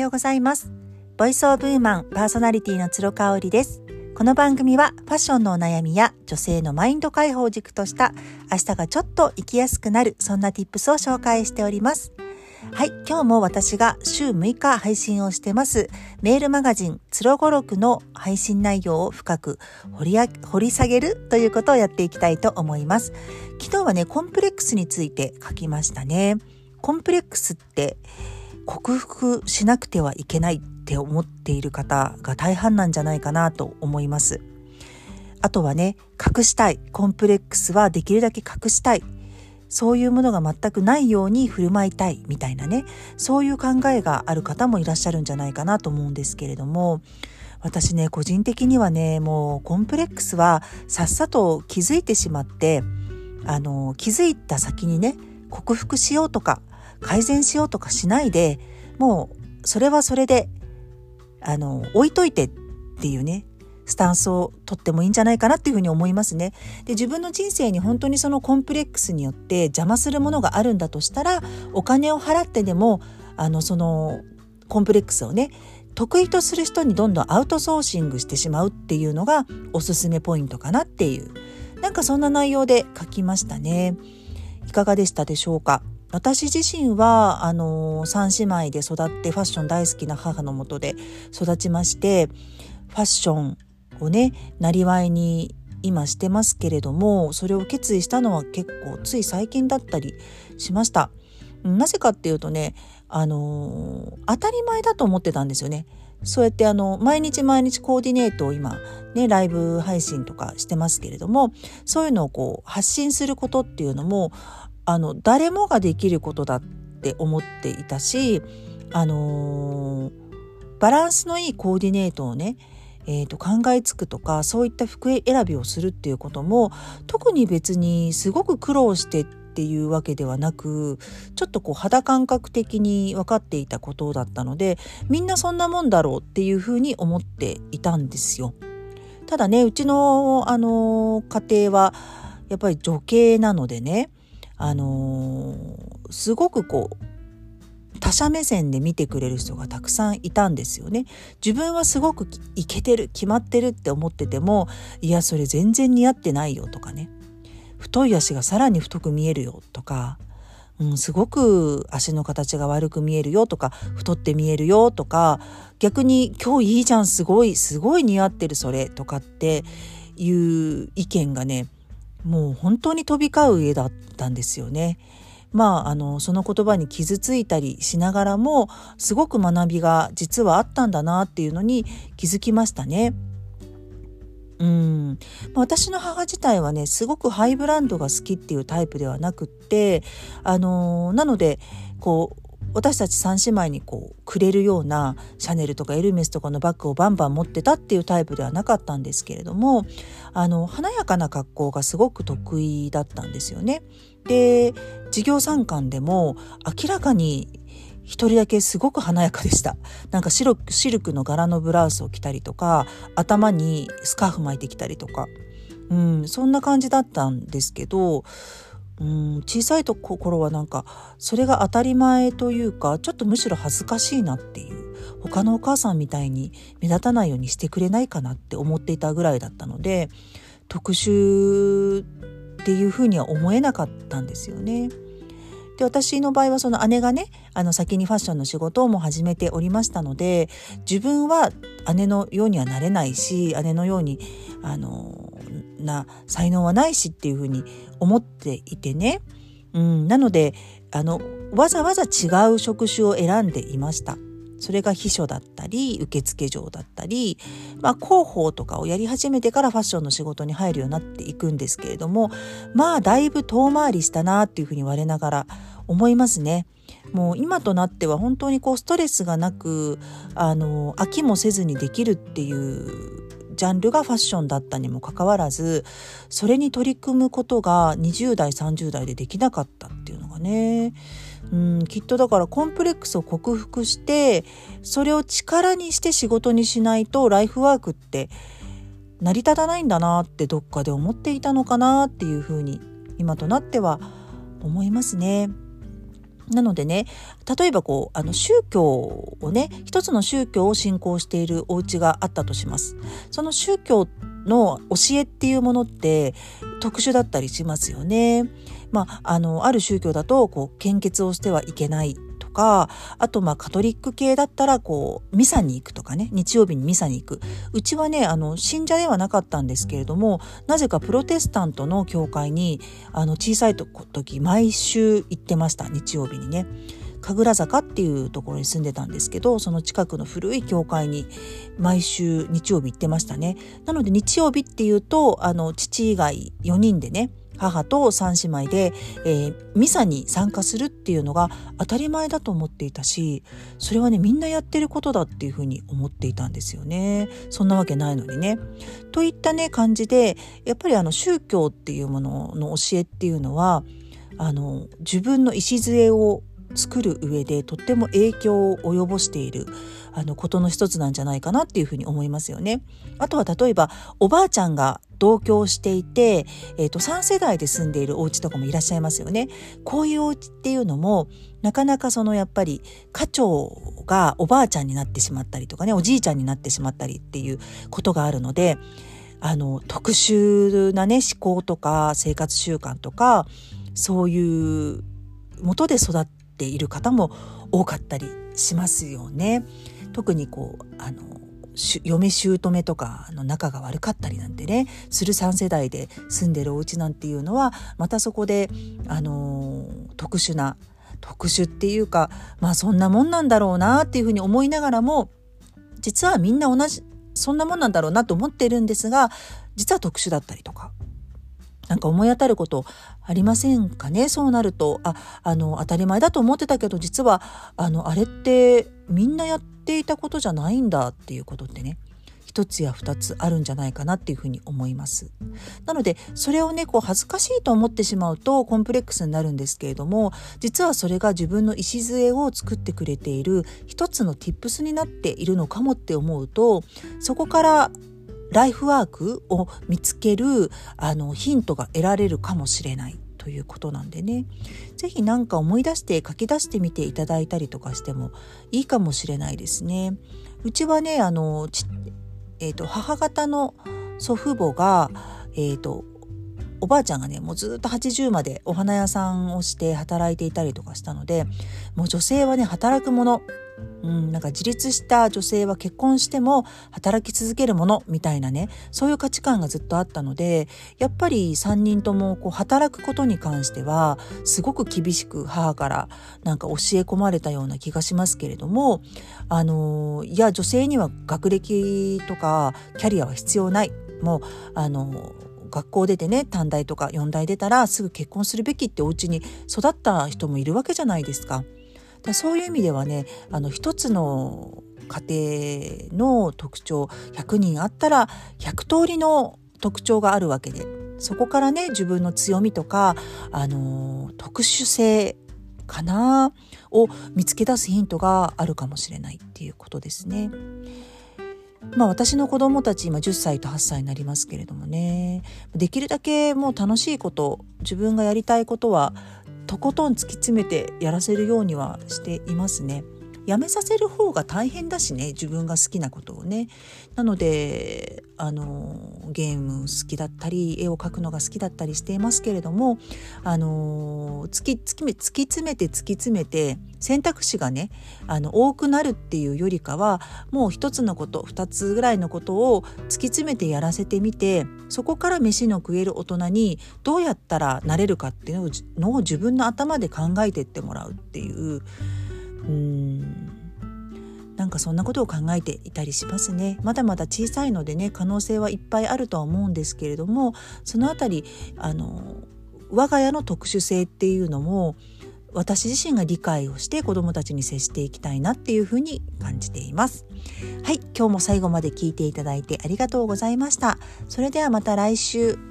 ようございます。ボイスオブウーマンパーソナリティの鶴香織です。この番組はファッションのお悩みや女性のマインド解放軸とした明日がちょっと生きやすくなるそんな tips を紹介しております。はい、今日も私が週6日配信をしてますメールマガジンつろごろくの配信内容を深く掘り掘り下げるということをやっていきたいと思います。昨日はね、コンプレックスについて書きましたね。コンプレックスって克服しなくてはいけないって思っている方が大半なんじゃないかなと思います。あとはね、隠したい。コンプレックスはできるだけ隠したい。そういうものが全くないように振る舞いたいみたいなね、そういう考えがある方もいらっしゃるんじゃないかなと思うんですけれども、私ね、個人的にはね、もうコンプレックスはさっさと気づいてしまって、あの、気づいた先にね、克服しようとか、改善しようとかしないでもうそれはそれであの置いといてっていうねスタンスをとってもいいんじゃないかなっていうふうに思いますね。で自分の人生に本当にそのコンプレックスによって邪魔するものがあるんだとしたらお金を払ってでもあのそのコンプレックスをね得意とする人にどんどんアウトソーシングしてしまうっていうのがおすすめポイントかなっていうなんかそんな内容で書きましたね。いかがでしたでしょうか？私自身はあの三姉妹で育ってファッション大好きな母のもとで育ちましてファッションをねなりわいに今してますけれどもそれを決意したのは結構つい最近だったりしました。なぜかっていうとねあの当たり前だと思ってたんですよね。そうやってあの毎日毎日コーディネートを今ねライブ配信とかしてますけれどもそういうのをこう発信することっていうのもあの誰もができることだって思っていたし、あのー、バランスのいいコーディネートをね、えー、と考えつくとかそういった服選びをするっていうことも特に別にすごく苦労してっていうわけではなくちょっとこう肌感覚的に分かっていたことだったのでみんなそんなもんだろうっていうふうに思っていたんですよ。ただねうちの、あの家庭はやっぱり女系なのでねあのー、すごくこう他者目線で見てくれる人がたくさんいたんですよね。自分はすごくイケてる決まってるって思っててもいやそれ全然似合ってないよとかね太い足がさらに太く見えるよとか、うん、すごく足の形が悪く見えるよとか太って見えるよとか逆に今日いいじゃんすごいすごい似合ってるそれとかっていう意見がねもう本当に飛び交う家だったんですよね。まあ、あのその言葉に傷ついたりしながらもすごく学びが実はあったんだなっていうのに気づきましたね。うん私の母自体はねすごくハイブランドが好きっていうタイプではなくってあのなのでこう私たち三姉妹にこうくれるようなシャネルとかエルメスとかのバッグをバンバン持ってたっていうタイプではなかったんですけれどもあの華やかな格好がすごく得意だったんですよね。で授業参観でも明らかに一人だけすごく華やかでした。なんかシルクの柄のブラウスを着たりとか頭にスカーフ巻いてきたりとか、うん、そんな感じだったんですけどうん小さいところはなんかそれが当たり前というかちょっとむしろ恥ずかしいなっていう他のお母さんみたいに目立たないようにしてくれないかなって思っていたぐらいだったので特殊っていうふうには思えなかったんですよね。で私の場合はその姉がねあの先にファッションの仕事をも始めておりましたので自分は姉のようにはなれないし姉のようにあのな才能はないしっていうふうに思っていてね、うん、なのであのわざわざ違う職種を選んでいました。それが秘書だったり受付嬢だったり、まあ、広報とかをやり始めてからファッションの仕事に入るようになっていくんですけれどもまあだいぶ遠回りしたなっていうふうに言われながら思いますね。もう今となっては本当にこうストレスがなくあの飽きもせずにできるっていうジャンルがファッションだったにもかかわらずそれに取り組むことが20代30代でできなかったっていうのがねうんきっとだからコンプレックスを克服してそれを力にして仕事にしないとライフワークって成り立たないんだなってどっかで思っていたのかなっていうふうに今となっては思いますね。なのでね例えばこうあの宗教をね一つの宗教を信仰しているお家があったとします。その宗教の教えっていうものって特殊だったりしますよね。まあ、あのある宗教だとこう献血をしてはいけないかあとまあカトリック系だったらこうミサに行くとかね日曜日にミサに行くうちはねあの信者ではなかったんですけれどもなぜかプロテスタントの教会にあの小さい時毎週行ってました日曜日にね。神楽坂っていうところに住んでたんですけどその近くの古い教会に毎週日曜日行ってましたねなので日曜日っていうとあの父以外4人でね母と3姉妹で、えー、ミサに参加するっていうのが当たり前だと思っていたしそれはねみんなやってることだっていうふうに思っていたんですよねそんなわけないのにね。といったね感じでやっぱりあの宗教っていうものの教えっていうのはあの自分の礎を作る上でとっても影響を及ぼしているあのことの一つなんじゃないかなっていうふうに思いますよね。あとは例えばおばあちゃんが同居していて、えーと、3世代で住んでいるお家とかもいらっしゃいますよね。こういうお家っていうのもなかなかそのやっぱり家長がおばあちゃんになってしまったりとかねおじいちゃんになってしまったりっていうことがあるのであの特殊なね思考とか生活習慣とかそういう元で育っている方も多かったりしますよね。特にこうあの嫁姑とかの仲が悪かったりなんてねする3世代で住んでるお家なんていうのはまたそこで、あの、特殊な特殊っていうかまあそんなもんなんだろうなっていうふうに思いながらも実はみんな同じそんなもんなんだろうなと思ってるんですが実は特殊だったりとかなんか思い当たることありませんかね？そうなるとああの当たり前だと思ってたけど実はあのあれってみんなやっていたことじゃないんだっていうことってね一つや二つあるんじゃないかなっていうふうに思います。なのでそれをねこう恥ずかしいと思ってしまうとコンプレックスになるんですけれども実はそれが自分の礎を作ってくれている一つの tips になっているのかもって思うとそこからライフワークを見つけるあのヒントが得られるかもしれないということなんでね是非何か思い出して書き出してみていただいたりとかしてもいいかもしれないですね。うちはねあのえーと、母方の祖父母が、えーとおばあちゃんがねもうずっと80までお花屋さんをして働いていたりとかしたのでもう女性はね働くものうん、なんか自立した女性は結婚しても働き続けるものみたいなねそういう価値観がずっとあったのでやっぱり3人ともこう働くことに関してはすごく厳しく母からなんか教え込まれたような気がしますけれどもあのいや女性には学歴とかキャリアは必要ないもうあの学校出てね短大とか四大出たらすぐ結婚するべきってお家に育った人もいるわけじゃないですか。だそういう意味ではねあの一つの家庭の特徴100人あったら100通りの特徴があるわけでそこからね自分の強みとか、あの特殊性かなを見つけ出すヒントがあるかもしれないっていうことですね。まあ私の子供たち今10歳と8歳になりますけれどもねできるだけもう楽しいこと自分がやりたいことはとことん突き詰めてやらせるようにはしていますね。やめさせる方が大変だしね自分が好きなことをね。なのであのゲーム好きだったり絵を描くのが好きだったりしていますけれどもあの突き突き突き詰めて突き詰めて選択肢がねあの多くなるっていうよりかはもう一つのこと二つぐらいのことを突き詰めてやらせてみてそこから飯の食える大人にどうやったらなれるかっていうのを自分の頭で考えてってもらうっていううん。なんかそんなことを考えていたりしますね。まだまだ小さいのでね可能性はいっぱいあるとは思うんですけれどもそのあたりあの我が家の特殊性っていうのも私自身が理解をして子どもたちに接していきたいなっていうふうに感じています。はい今日も最後まで聞いていただいてありがとうございました。それではまた来週。